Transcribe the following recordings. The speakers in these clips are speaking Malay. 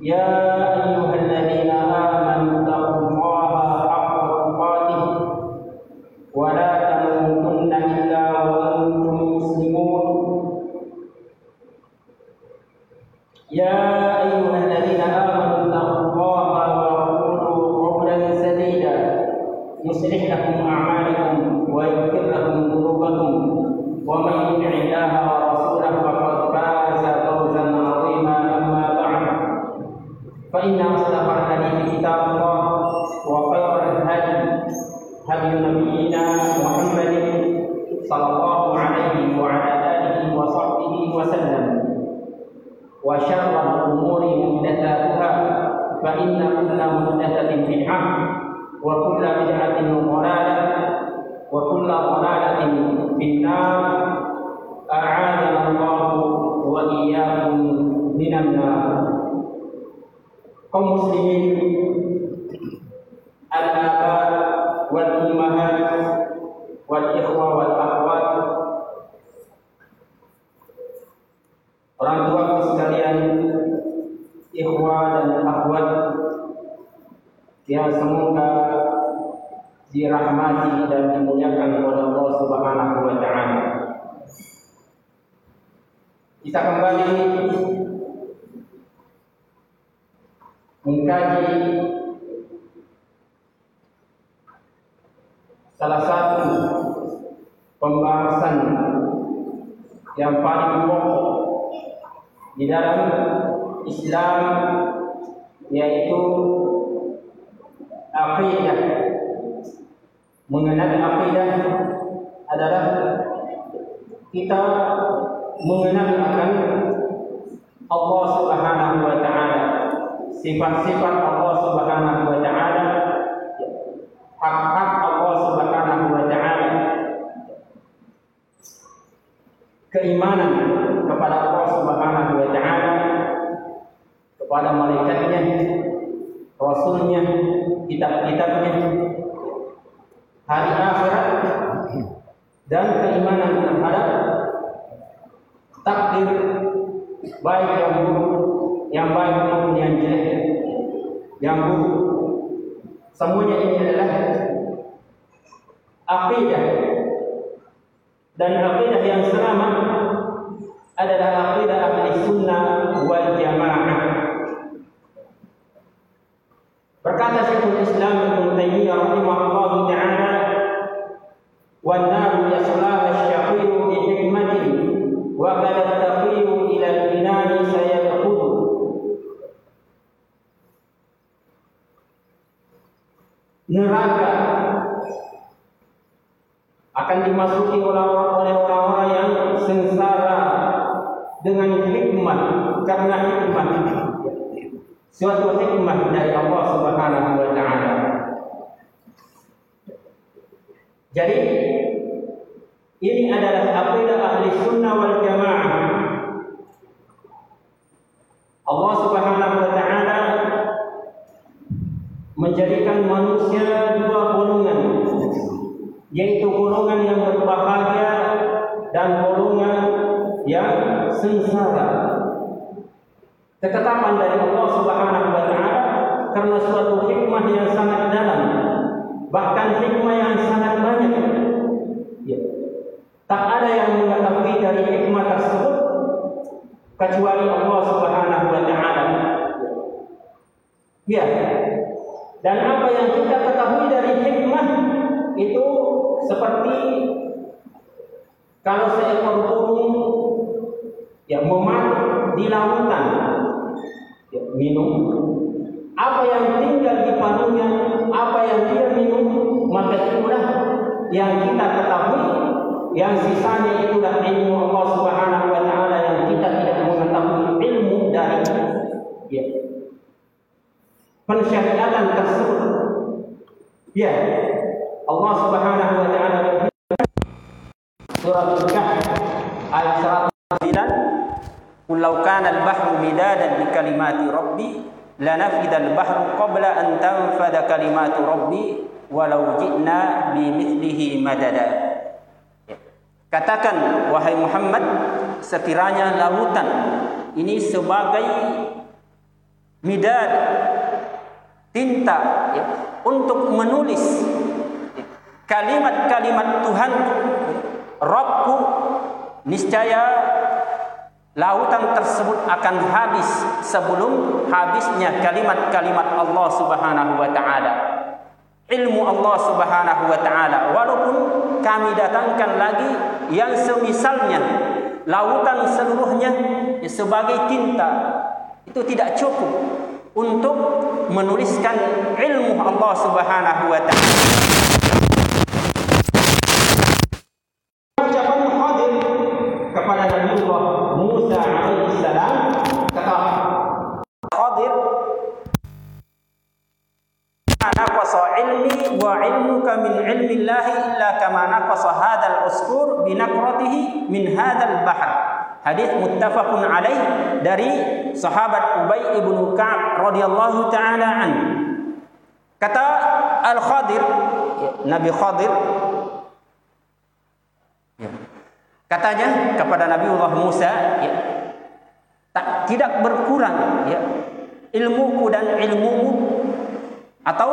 يا orang tua sekalian ikhwa dan akhwat yang semoga dirahmati dan dimuliakan oleh Allah Subhanahu wa taala. Kita kembali mengkaji salah satu pembahasan yang paling pokok di dalam Islam yaitu akidah mengenal akidah adalah kita mengenal akan Allah Subhanahu wa taala. Sifat-sifat Allah Subhanahu wa taala. Hak-hak keimanan kepada Allah Subhanahu wa taala kepada malaikatnya rasulnya kitab-kitabnya hari akhirat dan keimanan terhadap takdir baik yang buruk yang baik maupun yang jelek yang buruk. Semuanya ini adalah akidah dan akidah yang selamat adalah akidah ahli sunnah wal jamaah. Berkata Syekhul Islam Ibn Taimiyah rahimahullah taala wan nar yaslaha asy-syaqiyyu bi hikmatin wa qad taqiyyu ila al-binani sayadkhulu neraka akan dimasuki oleh orang-orang yang sengsara dengan hikmah karena hikmah suatu hikmah dari Allah Subhanahu wa taala. Jadi ini adalah akidah ahli sunnah wal jamaah. Pensyariatan tersebut. Ya. Allah Subhanahu wa taala surah Al-Kahf ayat 109 Qul law kana al-bahru midadan li kalimati rabbi lanafida al-bahru qabla an tanfada kalimatu rabbi walau ji'na bi mithlihi madada. Katakan wahai Muhammad sekiranya lautan ini sebagai midad tinta ya, untuk menulis kalimat-kalimat Tuhan Rabbku niscaya lautan tersebut akan habis sebelum habisnya kalimat-kalimat Allah Subhanahu wa taala. Ilmu Allah Subhanahu wa taala. Walaupun kami datangkan lagi yang semisalnya lautan seluruhnya sebagai tinta itu tidak cukup untuk menuliskan ilmu Allah Subhanahu wa taala wa ilmuka min ilmi Allah illa kama naqasa hadzal usfur bi naqratihi min hadzal bahr. Hadis muttafaqun alaih dari sahabat Ubay ibnu Ka'ab radhiyallahu taala an. Kata Al-Khadir, Nabi Khadir ya. Katanya kepada Nabi Allah Musa, ya, tak tidak berkurang ya, ilmuku dan ilmumu atau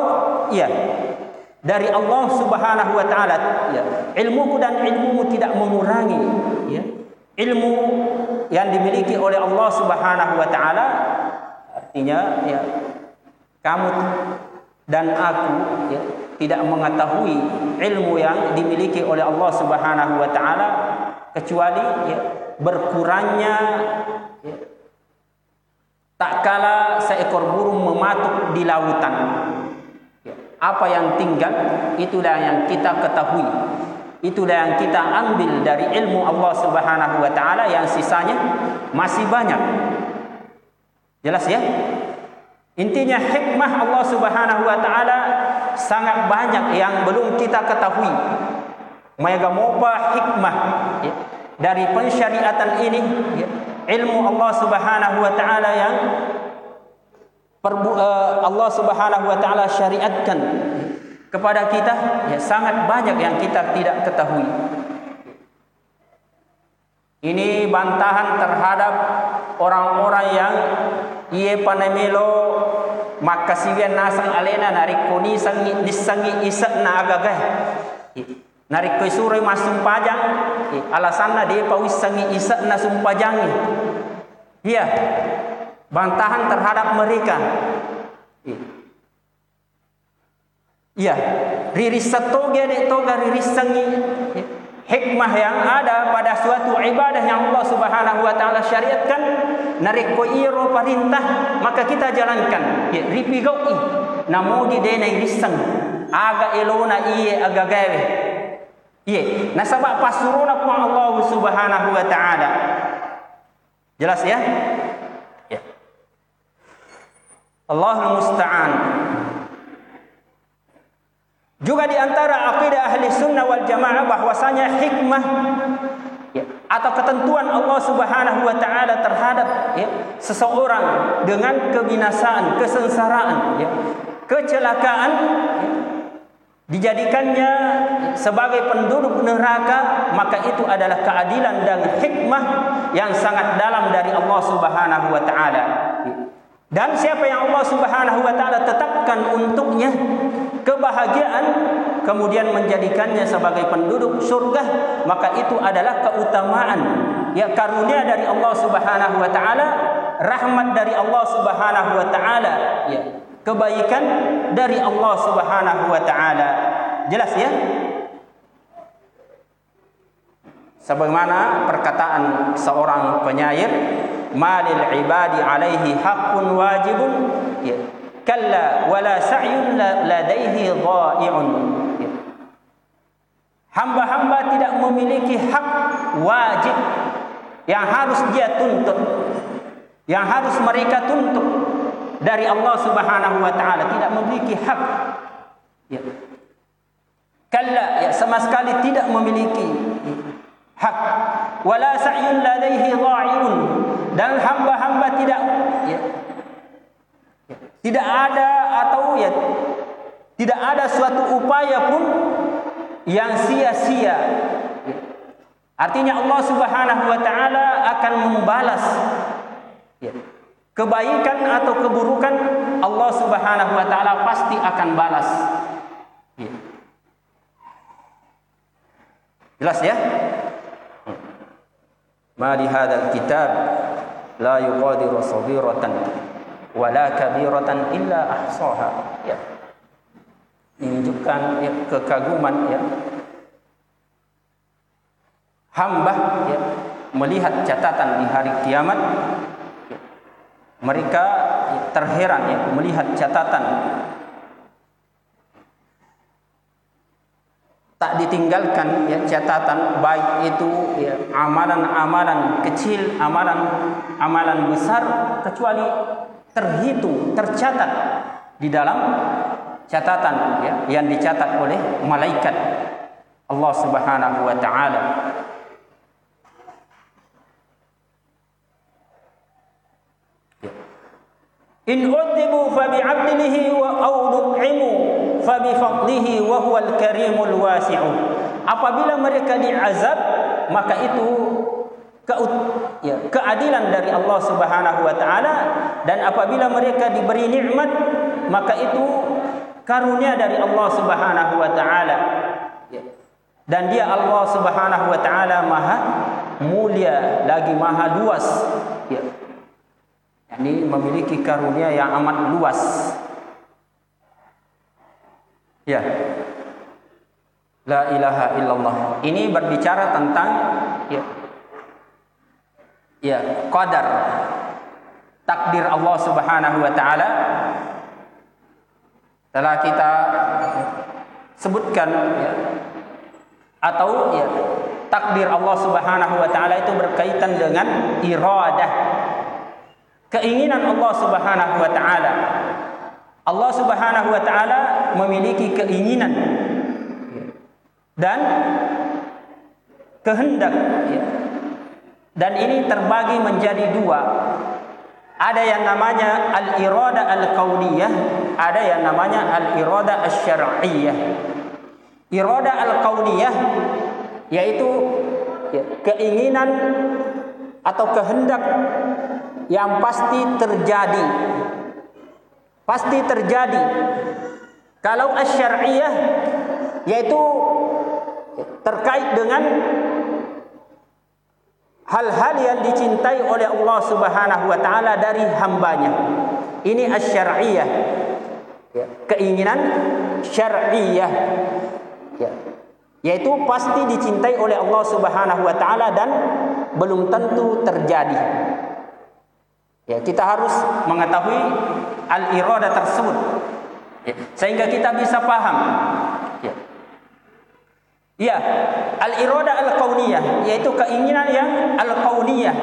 ya dari Allah Subhanahu wa taala ya ilmuku dan ilmumu tidak mengurangi ya ilmu yang dimiliki oleh Allah Subhanahu wa taala artinya ya kamu dan aku ya tidak mengetahui ilmu yang dimiliki oleh Allah Subhanahu wa taala kecuali ya berkurangnya ya, tak kala seekor burung mematuk di lautan. Apa yang tinggal itulah yang kita ketahui itulah yang kita ambil dari ilmu Allah Subhanahu wa taala yang sisanya masih banyak. Jelas ya? Intinya hikmah Allah Subhanahu wa taala sangat banyak yang belum kita ketahui. Mega mopa hikmah ya, dari pensyariatan ini ya, ilmu Allah Subhanahu wa taala yang Eh, Allah Subhanahu wa taala syariatkan kepada kita ya sangat banyak yang kita tidak ketahui. Ini bantahan terhadap orang-orang yang ia panemelo makasivian nasang alena narik koni sangi disangi isak na agagah. Narik ke sore masuk pajang alasanna dia pawis sangi isak na sumpajang. Iya, bantahan terhadap mereka. Ya, riris setoge dek toga riris sangi hikmah yang ada pada suatu ibadah yang Allah Subhanahu wa taala syariatkan narik ko iro perintah maka kita jalankan. Ya ripi goi namo di dena risang aga elona iye aga gawe. Iya, nasabak pasuruna pun Allah Subhanahu wa taala. Jelas ya? Allahul musta'an. Juga di antara akidah ahli sunnah wal jamaah bahwasanya hikmah ya, atau ketentuan Allah Subhanahu wa taala terhadap ya, seseorang dengan kebinasaan, kesengsaraan, ya, kecelakaan ya, dijadikannya sebagai penduduk neraka maka itu adalah keadilan dan hikmah yang sangat dalam dari Allah Subhanahu wa taala. Dan siapa yang Allah Subhanahu wa taala tetapkan untuknya kebahagiaan kemudian menjadikannya sebagai penduduk surga maka itu adalah keutamaan ya karunia dari Allah Subhanahu wa taala, rahmat dari Allah Subhanahu wa taala, ya. Kebaikan dari Allah Subhanahu wa taala. Jelas ya? Sebagaimana perkataan seorang penyair, "Malil ibadi alaihi haqqun wajibun." Ya. Kalla wala sa'yun ladaihi dha'i'un. Ya. Hamba-hamba tidak memiliki hak wajib yang harus dia tuntut. Yang harus mereka tuntut dari Allah Subhanahu wa taala tidak memiliki hak. Ya. Kalla ya sama sekali tidak memiliki hak wala sa'yun ladaihi dha'iun dan hamba-hamba tidak ya, tidak ada atau ya tidak ada suatu upaya pun yang sia-sia. Artinya Allah Subhanahu wa taala akan membalas ya, kebaikan atau keburukan Allah Subhanahu wa taala pasti akan balas. Ya. Jelas ya? Hmm. Ma li hadzal kitab la yuqadiru sabiratan wala kabiratan illa ahsaha. Ya. Menunjukkan ya, kekaguman ya. Hamba ya, melihat catatan di hari kiamat. Mereka ya, terheran ya, melihat catatan. Tak ditinggalkan ya catatan baik itu ya, amalan-amalan kecil amalan amalan besar kecuali terhitung, tercatat di dalam catatan ya yang dicatat oleh malaikat Allah Subhanahu wa taala. Ya. In udzibu fa bi'adlihi wa au nut'imu fa bi fadlihi wa huwal karimul wasi'u apabila mereka diazab maka itu ya, keadilan dari Allah Subhanahu wa taala dan apabila mereka diberi nikmat maka itu karunia dari Allah Subhanahu wa taala ya. dan dia Allah Subhanahu wa taala maha mulia lagi maha luas ya ini memiliki karunia yang amat luas Ya. La ilaha illallah. Ini berbicara tentang ya. Ya, qadar takdir Allah Subhanahu wa taala. Telah kita sebutkan ya, atau ya, takdir Allah Subhanahu wa taala itu berkaitan dengan iradah keinginan Allah Subhanahu wa taala Allah Subhanahu wa taala memiliki keinginan dan kehendak dan ini terbagi menjadi dua. Ada yang namanya al-irada al-kauniyah ada yang namanya al-irada asy-syar'iyyah irada al-kauniyah yaitu keinginan atau kehendak yang pasti terjadi. Pasti terjadi. Kalau asyariyah yaitu terkait dengan hal-hal yang dicintai oleh Allah Subhanahu wa taala dari hambanya ini asyariyah ya. keinginan syar'iyah ya. yaitu pasti dicintai oleh Allah Subhanahu wa taala dan belum tentu terjadi Ya, kita harus mengetahui al-irada tersebut. Ya, sehingga kita bisa paham. Ya. Al-irada al-kauniyah yaitu keinginan yang al-kauniyah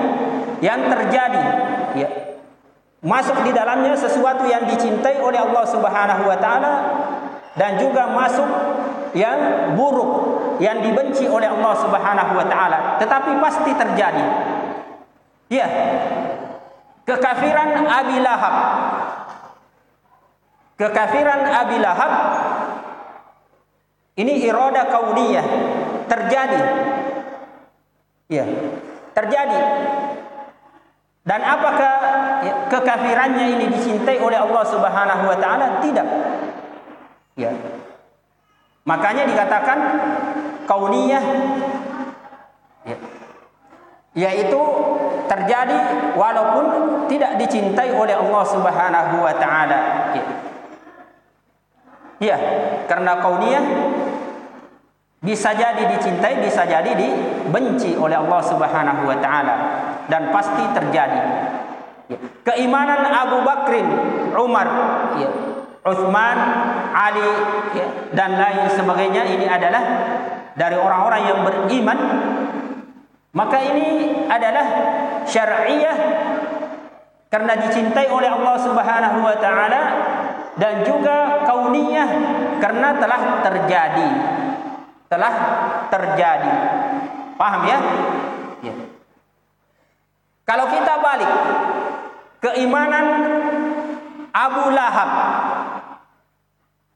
yang terjadi. Ya. Masuk di dalamnya sesuatu yang dicintai oleh Allah Subhanahu wa taala dan juga masuk yang buruk yang dibenci oleh Allah Subhanahu wa taala tetapi pasti terjadi. Ya, kekafiran Abi Lahab kekafiran Abi Lahab ini iroda kauniyah. Terjadi. Ya. Terjadi. Dan apakah kekafirannya ini dicintai oleh Allah Subhanahu wa taala? Tidak. Ya. Makanya dikatakan kauniyah. Ya. Yaitu terjadi walaupun tidak dicintai oleh Allah Subhanahu wa taala. Ya. ya, karena kauniyah bisa jadi dicintai, bisa jadi dibenci oleh Allah Subhanahu wa taala dan pasti terjadi. Ya. Keimanan Abu Bakrin, Umar, ya. Uthman, Ali ya. dan lain sebagainya ini adalah dari orang-orang yang beriman maka ini adalah syar'iyah karena dicintai oleh Allah Subhanahu wa taala dan juga kauniyah karena telah terjadi telah terjadi. Paham ya? Ya. Kalau kita balik keimanan Abu Lahab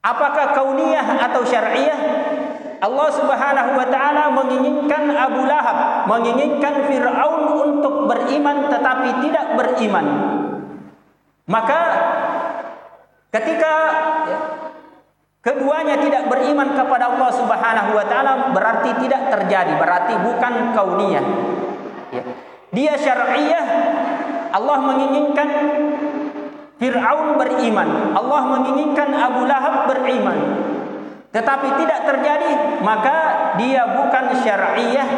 apakah kauniyah atau syar'iyah Allah Subhanahu wa taala menginginkan Abu Lahab, menginginkan Firaun untuk beriman tetapi tidak beriman. Maka ketika keduanya tidak beriman kepada Allah Subhanahu wa taala berarti tidak terjadi, berarti bukan kauniyah. Ya. Dia syar'iyah Allah menginginkan Fir'aun beriman Allah menginginkan Abu Lahab beriman tetapi tidak terjadi maka dia bukan syar'iyah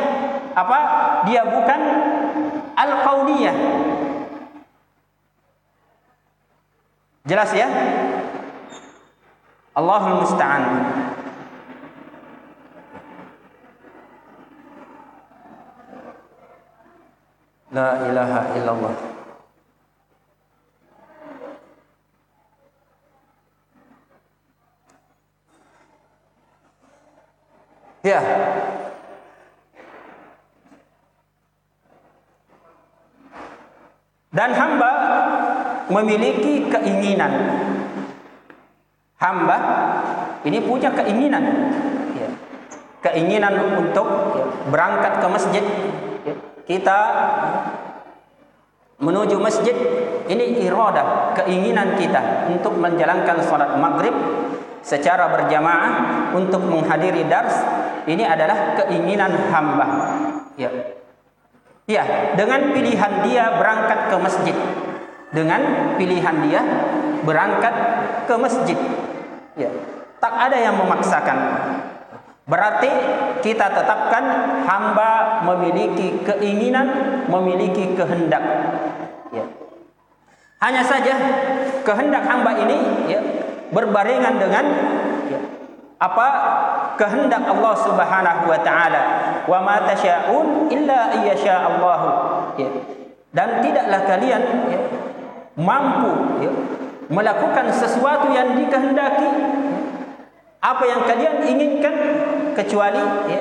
apa dia bukan al-qauliyah jelas ya Allahul musta'an La ilaha illallah Ya. Dan hamba memiliki keinginan. Hamba ini punya keinginan. Ya. Keinginan untuk ya, berangkat ke masjid. Ya. Kita menuju masjid ini iradah, keinginan kita untuk menjalankan salat maghrib secara berjamaah untuk menghadiri dars ini adalah keinginan hamba ya ya dengan pilihan dia berangkat ke masjid dengan pilihan dia berangkat ke masjid ya. Tak ada yang memaksakan. Berarti kita tetapkan hamba memiliki keinginan memiliki kehendak. Ya. Hanya saja kehendak hamba ini ya berbarengan dengan ya, apa kehendak Allah Subhanahu wa taala. Wa ma tasyaun illa ayyasha Allah ya. dan tidaklah kalian ya, mampu ya, melakukan sesuatu yang dikehendaki apa yang kalian inginkan kecuali ya,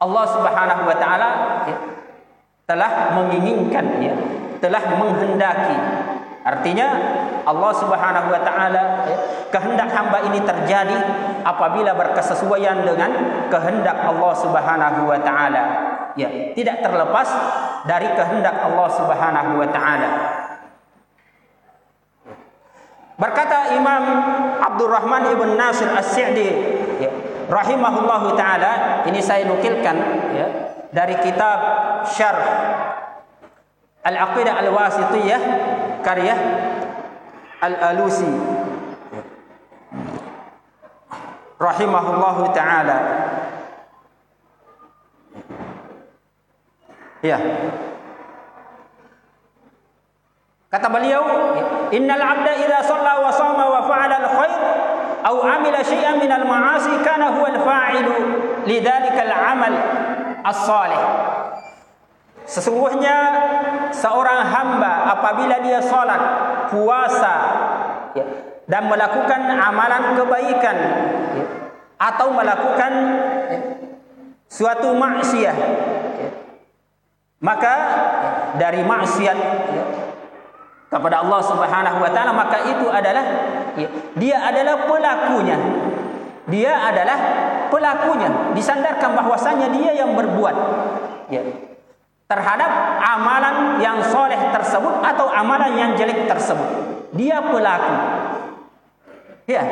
Allah Subhanahu wa taala ya, telah menginginkan ya, telah menghendaki Artinya Allah Subhanahu wa taala ya, kehendak hamba ini terjadi apabila berkesesuaian dengan kehendak Allah Subhanahu wa taala. Ya, tidak terlepas dari kehendak Allah Subhanahu wa taala. Berkata Imam Abdurrahman ibn Nasir As-Sa'di ya, rahimahullahu taala, ini saya nukilkan ya, dari kitab Syarh Al-Aqidah Al-Wasitiyah karya Al-Alusi rahimahullahu taala. Ya kata beliau innal 'abda idza shalla wa shama wa fa'ala al-khair aw 'amila shay'an min al-ma'asi kana huwa al-fa'ilu lidzalika al-'amal as-salih. Sesungguhnya seorang hamba apabila dia salat, puasa ya, dan melakukan amalan kebaikan ya, atau melakukan ya, suatu maksiat maka dari maksiat kepada Allah Subhanahu wa taala maka itu adalah ya, dia adalah pelakunya. Dia adalah pelakunya disandarkan bahwasanya dia yang berbuat. Ya terhadap amalan yang soleh tersebut atau amalan yang jelek tersebut. Dia pelaku. Ya.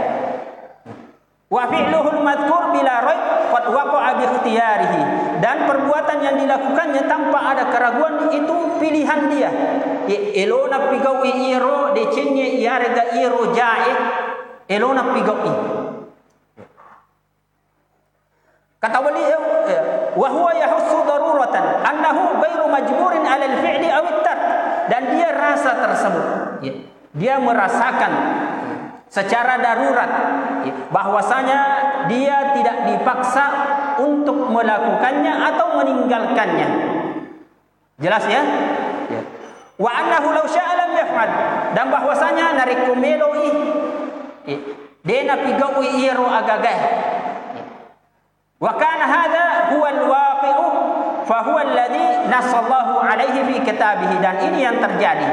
Wa fi'luhul madhkur bila raib qad waqa'a bi ikhtiyarihi. Dan dan perbuatan yang dilakukannya tanpa ada keraguan itu pilihan dia elona pigau iro de cenye iarega iro jae elona pigau i. Kata beliau ya, wa huwa yahussu daruratan annahu ghairu majburin ala al-fi'li aw at dan dia rasa tersebut ya, dia merasakan secara darurat ya, bahwasanya dia tidak dipaksa untuk melakukannya atau meninggalkannya. Jelas ya, ya. Wa annahu law syaa lam yaf'al. Dan bahwasanya narik kumeloi ya. dena pigawi iro agagah wa kana hadha huwa alwaqi'u fa huwa alladhi nasallahu alaihi fi kitabih dan ini yang terjadi.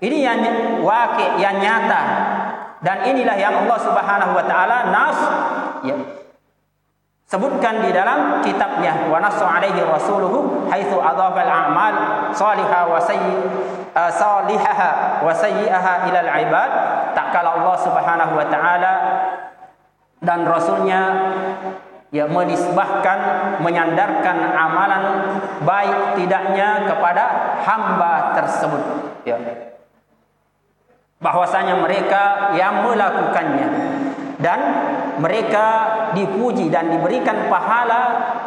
Ini yang waqi' yang nyata. Dan inilah yang Allah Subhanahu wa taala nas ya sebutkan di dalam kitabnya wa nasu alaihi rasuluhu haitsu adhafa al-a'mal salihah wa uh, salihaha wa sayyi'aha ila al-ibad tak kala Allah Subhanahu wa taala dan rasulnya ya menisbahkan menyandarkan amalan baik tidaknya kepada hamba tersebut ya. Bahwasanya mereka yang melakukannya dan mereka dipuji dan diberikan pahala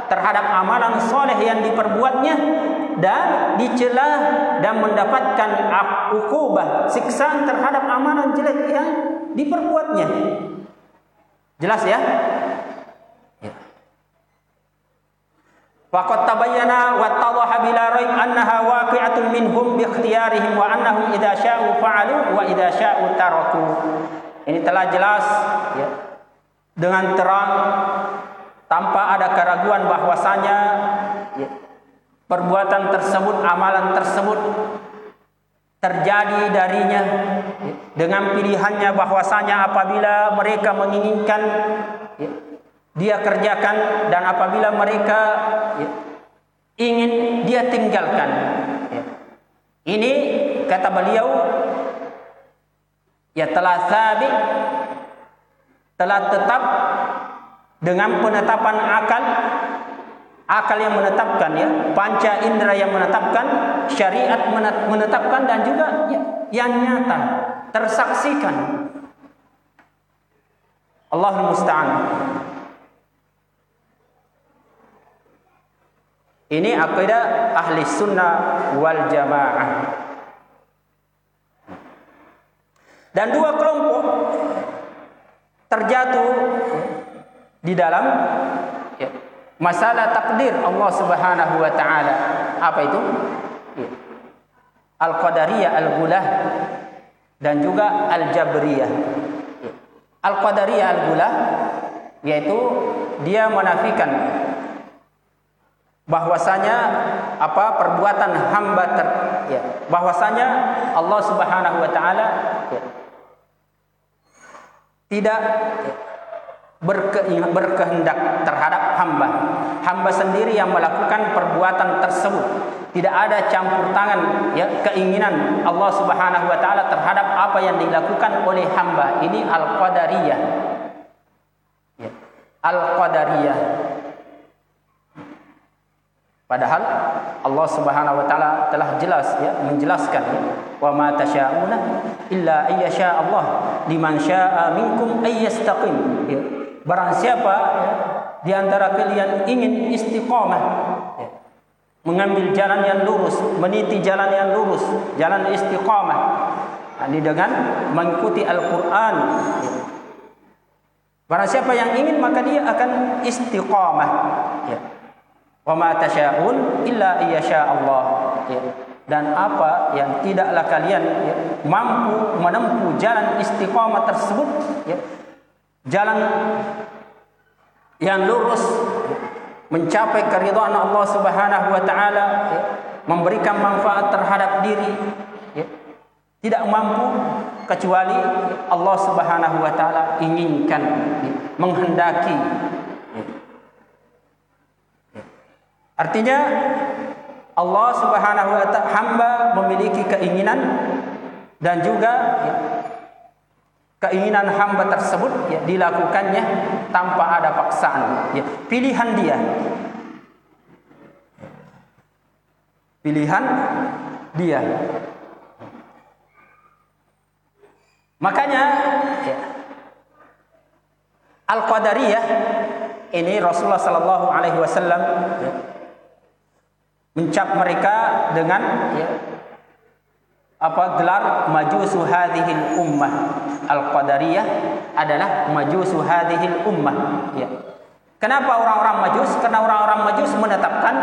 terhadap amalan soleh yang diperbuatnya dan dicela dan mendapatkan ukubah siksaan terhadap amalan jelek yang diperbuatnya jelas ya Faqad tabayyana wa tadaha bila raib annaha waqi'atun minhum bi ikhtiyarihim wa annahum idza sya'u fa'alu wa idza sya'u taraku. Ini telah jelas ya. Dengan terang tanpa ada keraguan bahwasanya ya, perbuatan tersebut, amalan tersebut terjadi darinya ya, dengan pilihannya bahwasanya apabila mereka menginginkan dia kerjakan dan apabila mereka ingin dia tinggalkan. Ini kata beliau ya telah sabit telah tetap dengan penetapan akal akal yang menetapkan ya. Panca indera yang menetapkan syariat menetapkan dan juga ya, yang nyata tersaksikan. Allah musta'an. Ini akidah ahli sunnah wal jamaah. Dan dua kelompok terjatuh di dalam ya, masalah takdir Allah Subhanahu wa taala. Apa itu? Ya. Al-Qadariyah Al-Ghulah dan juga Al-Jabriyah. Ya. Al-Qadariyah Al-Ghulah yaitu dia menafikan bahwasanya apa perbuatan hamba ter, ya bahwasanya Allah Subhanahu wa taala ya, tidak berke, berkehendak terhadap hamba. Hamba sendiri yang melakukan perbuatan tersebut. Tidak ada campur tangan ya keinginan Allah Subhanahu wa taala terhadap apa yang dilakukan oleh hamba. Ini al-qadariyah. Ya. Al-qadariyah Padahal Allah Subhanahu wa taala telah jelas ya menjelaskan wa ma tasyauna illa ayyasha Allah liman syaa'a minkum ayyastaqim ya. barang siapa ya, di antara kalian ingin istiqamah ya. mengambil jalan yang lurus meniti jalan yang lurus jalan istiqamah ini dengan mengikuti Al-Qur'an ya. barang siapa yang ingin maka dia akan istiqamah ya Wa ma tasyaun illa iyyasha Allah. Ya. Dan apa yang tidaklah kalian ya, mampu menempuh jalan istiqamah tersebut ya. Jalan yang lurus mencapai keridhaan Allah Subhanahu wa taala ya. memberikan manfaat terhadap diri ya. Tidak mampu kecuali Allah Subhanahu wa taala inginkan ya. menghendaki Artinya Allah Subhanahu wa taala hamba memiliki keinginan dan juga ya, keinginan hamba tersebut ya, dilakukannya tanpa ada paksaan ya, pilihan dia pilihan dia. Makanya ya, Al-Qadariyah ini Rasulullah sallallahu alaihi wasallam ya, mencap mereka dengan ya, apa gelar majusu hadhil ummah. Al-qadariyah adalah majusu hadhil ummah. Ya. Kenapa orang-orang majus? Karena orang-orang majus menetapkan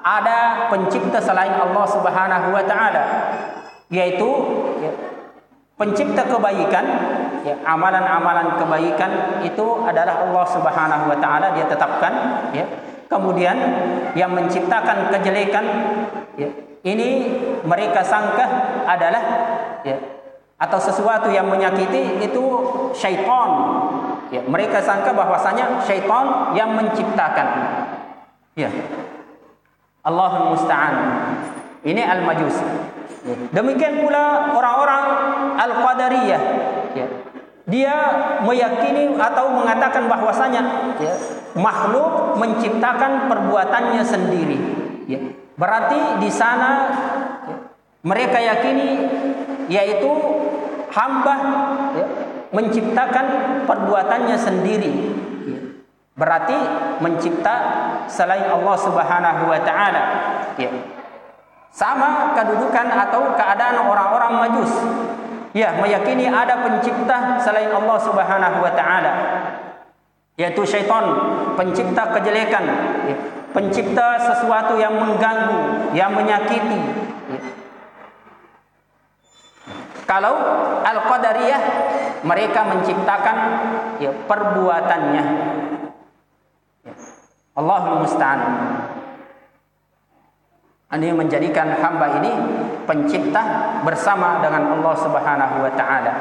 ada pencipta selain Allah Subhanahu wa taala yaitu ya, pencipta kebaikan ya amalan-amalan kebaikan itu adalah Allah Subhanahu wa taala. Dia tetapkan ya kemudian yang menciptakan kejelekan ya ini mereka sangka adalah ya atau sesuatu yang menyakiti itu syaitan. Ya mereka sangka bahwasanya syaitan yang menciptakan. Ya. Allahul musta'an. Ini al-majus ya. demikian pula orang-orang al-qadariyah. Ya. Dia meyakini atau mengatakan bahwasanya ya makhluk menciptakan perbuatannya sendiri ya Berarti di sana mereka yakini yaitu hamba ya, menciptakan perbuatannya sendiri. Berarti mencipta selain Allah Subhanahu wa taala. Ya. Sama kedudukan atau keadaan orang-orang Majus. Ya, meyakini ada pencipta selain Allah Subhanahu wa taala. Yaitu syaitan, pencipta kejelekan. Ya pencipta sesuatu yang mengganggu, yang menyakiti. Kalau Al-Qadariyah mereka menciptakan ya, perbuatannya. Allahul musta'an. Ini menjadikan hamba ini pencipta bersama dengan Allah Subhanahu wa taala.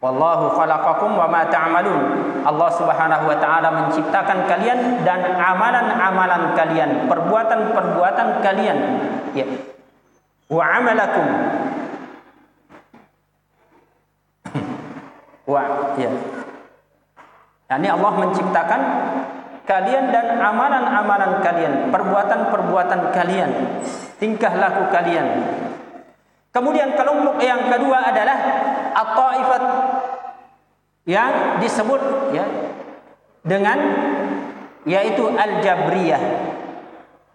Wallahu khalaqakum wa ma ta'malun. Allah Subhanahu wa taala menciptakan kalian dan amalan-amalan kalian, perbuatan-perbuatan kalian. Ya. Wa amalakum. wa ya. Yani Allah menciptakan kalian dan amalan-amalan kalian, perbuatan-perbuatan kalian, tingkah laku kalian. Kemudian kelompok yang kedua adalah at-taifat yang disebut ya dengan yaitu al-jabriyah.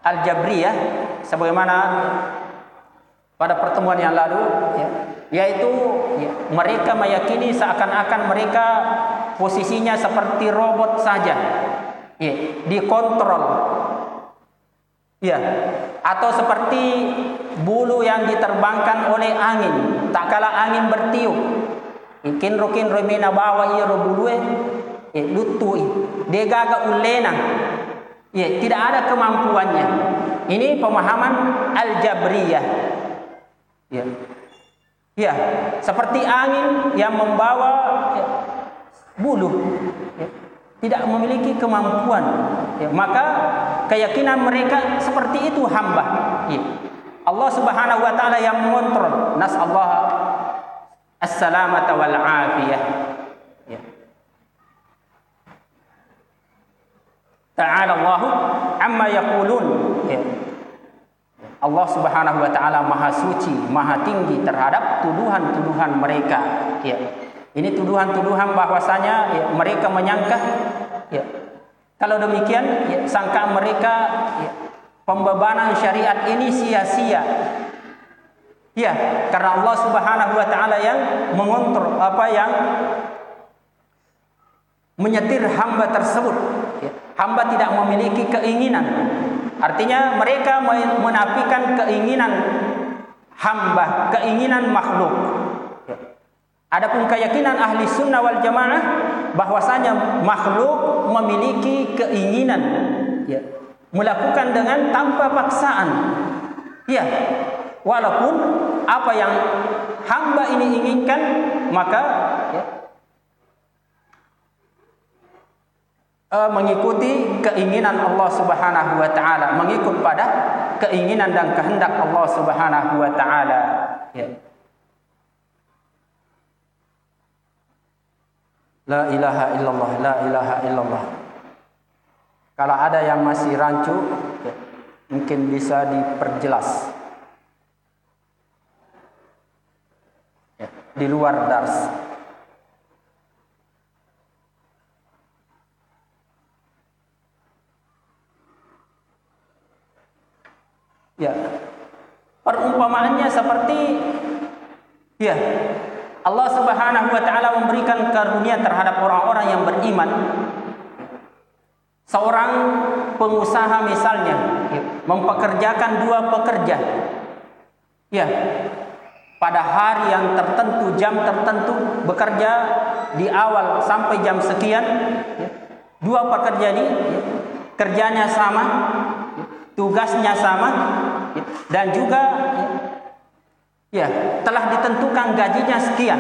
Al-jabriyah sebagaimana pada pertemuan yang lalu ya, yaitu ya, mereka meyakini seakan-akan mereka posisinya seperti robot saja. Ya, dikontrol. Ya, atau seperti bulu yang diterbangkan oleh angin. Tak kala angin bertiup ikin rokin remena bawa ia robulu eh. Lutu dia gaga ulena. Ya tidak ada kemampuannya. Ini pemahaman al-jabriyah. Ya ya seperti angin yang membawa ya, bulu. Ya, tidak memiliki kemampuan. Ya, maka keyakinan mereka seperti itu hamba ya. Allah Subhanahu wa taala yang mengontrol nas Allah as-salamata wal afiyah ya. Ta'ala Allah amma yaqulun ya. Allah Subhanahu wa taala maha suci maha tinggi terhadap tuduhan-tuduhan mereka ya. Ini tuduhan-tuduhan bahwasanya ya, mereka menyangka ya, kalau demikian ya, sangka mereka ya, pembebanan syariat ini sia-sia. Ya, karena Allah Subhanahu wa taala yang mengontrol apa yang menyetir hamba tersebut. Ya. Hamba tidak memiliki keinginan. Artinya mereka menafikan keinginan hamba, keinginan makhluk. Adapun keyakinan ahli sunnah wal jamaah bahwasanya makhluk memiliki keinginan. Ya melakukan dengan tanpa paksaan. Ya, walaupun apa yang hamba ini inginkan, maka ya, uh, mengikuti keinginan Allah Subhanahu Wa Taala, mengikut pada keinginan dan kehendak Allah Subhanahu Wa Taala. Ya. La ilaha illallah, la ilaha illallah. Kalau ada yang masih rancu, ya, mungkin bisa diperjelas. Ya, di luar dars. Ya. Perumpamaannya seperti ya, Allah Subhanahu wa taala memberikan karunia terhadap orang-orang yang beriman. Seorang pengusaha misalnya ya, mempekerjakan dua pekerja. Ya. Pada hari yang tertentu, jam tertentu bekerja di awal sampai jam sekian. Ya. Dua pekerja ini ya, kerjanya sama, ya, tugasnya sama dan juga ya telah ditentukan gajinya sekian.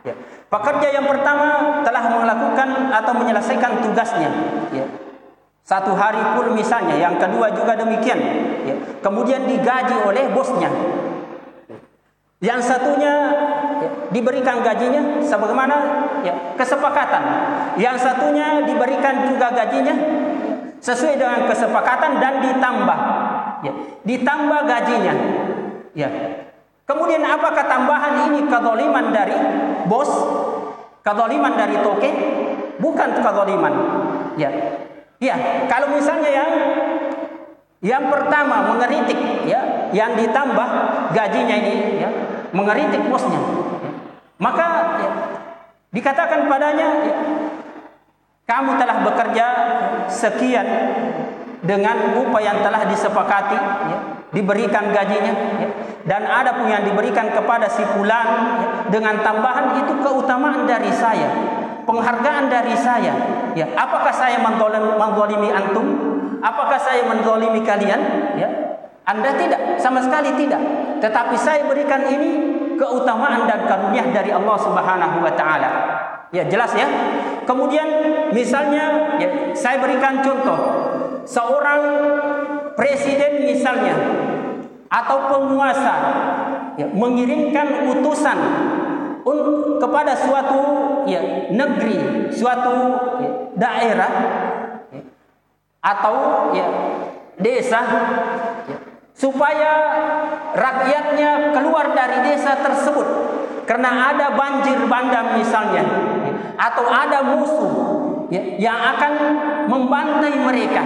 Ya. Pekerja yang pertama telah melakukan atau menyelesaikan tugasnya. Ya. Satu hari pun misalnya, yang kedua juga demikian. Ya. Kemudian digaji oleh bosnya. Yang satunya ya, diberikan gajinya sebagaimana ya, kesepakatan. Yang satunya diberikan juga gajinya sesuai dengan kesepakatan dan ditambah ya ditambah gajinya ya kemudian apakah tambahan ini kezaliman dari bos? Kezaliman dari toke bukan kezaliman. Ya. Ya kalau misalnya yang yang pertama mengeritik ya yang ditambah gajinya ini ya mengeritik bosnya. Ya, maka ya, dikatakan padanya ya, kamu telah bekerja sekian dengan upah yang telah disepakati ya, diberikan gajinya ya, dan ada pun yang diberikan kepada si fulan ya, dengan tambahan itu keutamaan dari saya penghargaan dari saya ya. Apakah saya menzalimi antum? Apakah saya menzalimi kalian? Ya anda tidak sama sekali tidak. Tetapi saya berikan ini keutamaan dan karunia dari Allah Subhanahu wa taala. Ya jelas ya. Kemudian misalnya ya, saya berikan contoh seorang presiden misalnya atau penguasa ya, mengirimkan utusan kepada suatu ya, negeri, suatu ya, daerah ya, atau ya, desa ya, supaya rakyatnya keluar dari desa tersebut. Karena ada banjir bandang misalnya atau ada musuh ya, yang akan membantai mereka.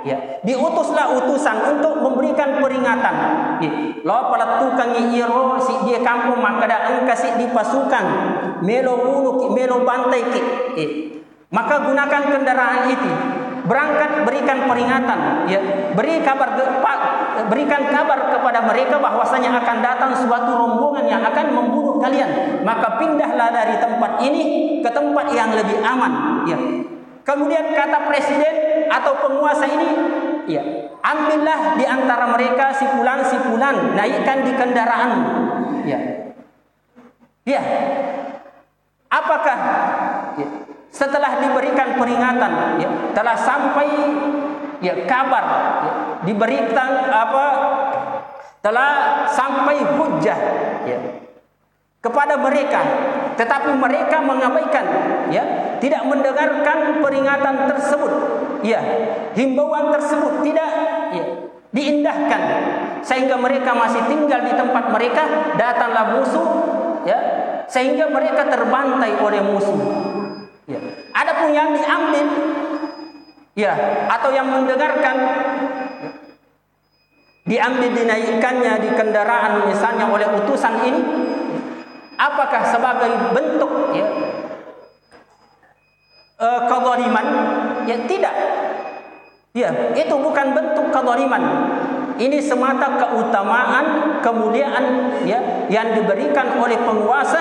Ya. Diutuslah utusan untuk memberikan peringatan. Ya. Lo pada tukang iro si dia kampung maka ada engkau di pasukan. Melo ulu melo bantai ki. Ya. maka gunakan kendaraan itu. Berangkat berikan peringatan. Ya. Beri kabar berikan kabar kepada mereka bahwasanya akan datang suatu rombongan yang akan membunuh kalian. Maka pindahlah dari tempat ini ke tempat yang lebih aman. Ya kemudian kata presiden atau penguasa ini ya ambillah di antara mereka si fulan si fulan naikkan di kendaraan. Ya ya apakah ya setelah diberikan peringatan ya telah sampai ya kabar ya, diberikan apa telah sampai hujah ya kepada mereka. Tetapi mereka mengabaikan ya tidak mendengarkan peringatan tersebut. Ya himbauan tersebut tidak ya diindahkan. Sehingga mereka masih tinggal di tempat mereka datanglah musuh ya sehingga mereka terbantai oleh musuh. Ya. Ada pun yang diambil, ya, atau yang mendengarkan, diambil dinaikkannya di kendaraan misalnya oleh utusan ini, apakah sebagai bentuk ya, uh, kezaliman? Ya tidak. Ya, itu bukan bentuk kezaliman. Ini semata keutamaan, kemuliaan ya yang diberikan oleh penguasa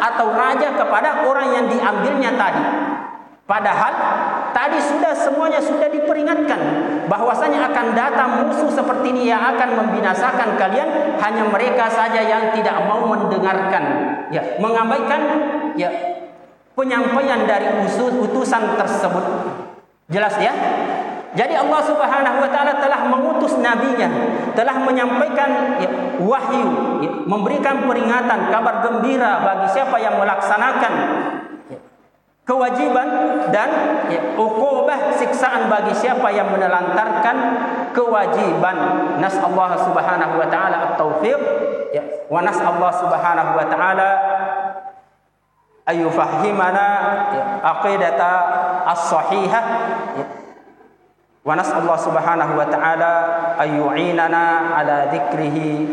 atau raja kepada orang yang diambilnya tadi. Padahal tadi sudah semuanya sudah diperingatkan bahwasanya akan datang musuh seperti ini yang akan membinasakan kalian hanya mereka saja yang tidak mau mendengarkan ya mengabaikan ya penyampaian dari utusan tersebut. Jelas ya? Jadi Allah Subhanahu wa taala telah mengutus nabinya, telah menyampaikan ya, wahyu, ya, memberikan peringatan, kabar gembira bagi siapa yang melaksanakan ya. kewajiban dan ya, ukubah siksaan bagi siapa yang menelantarkan kewajiban. Nas Allah Subhanahu wa taala at-taufiq ya wa nas Allah Subhanahu wa taala ayufahhimana ya, aqidata as-sahihah ya. wa nas Allah Subhanahu wa taala ayu'inana ala dzikrihi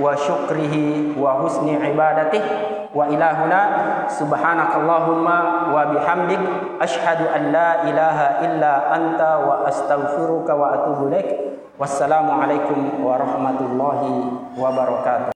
wa syukrihi wa husni ibadatihi. Wa ilahuna subhanakallahumma wa bihamdik ashhadu an la ilaha illa anta wa astaghfiruka wa atubu ilaik. Wassalamu alaikum warahmatullahi wabarakatuh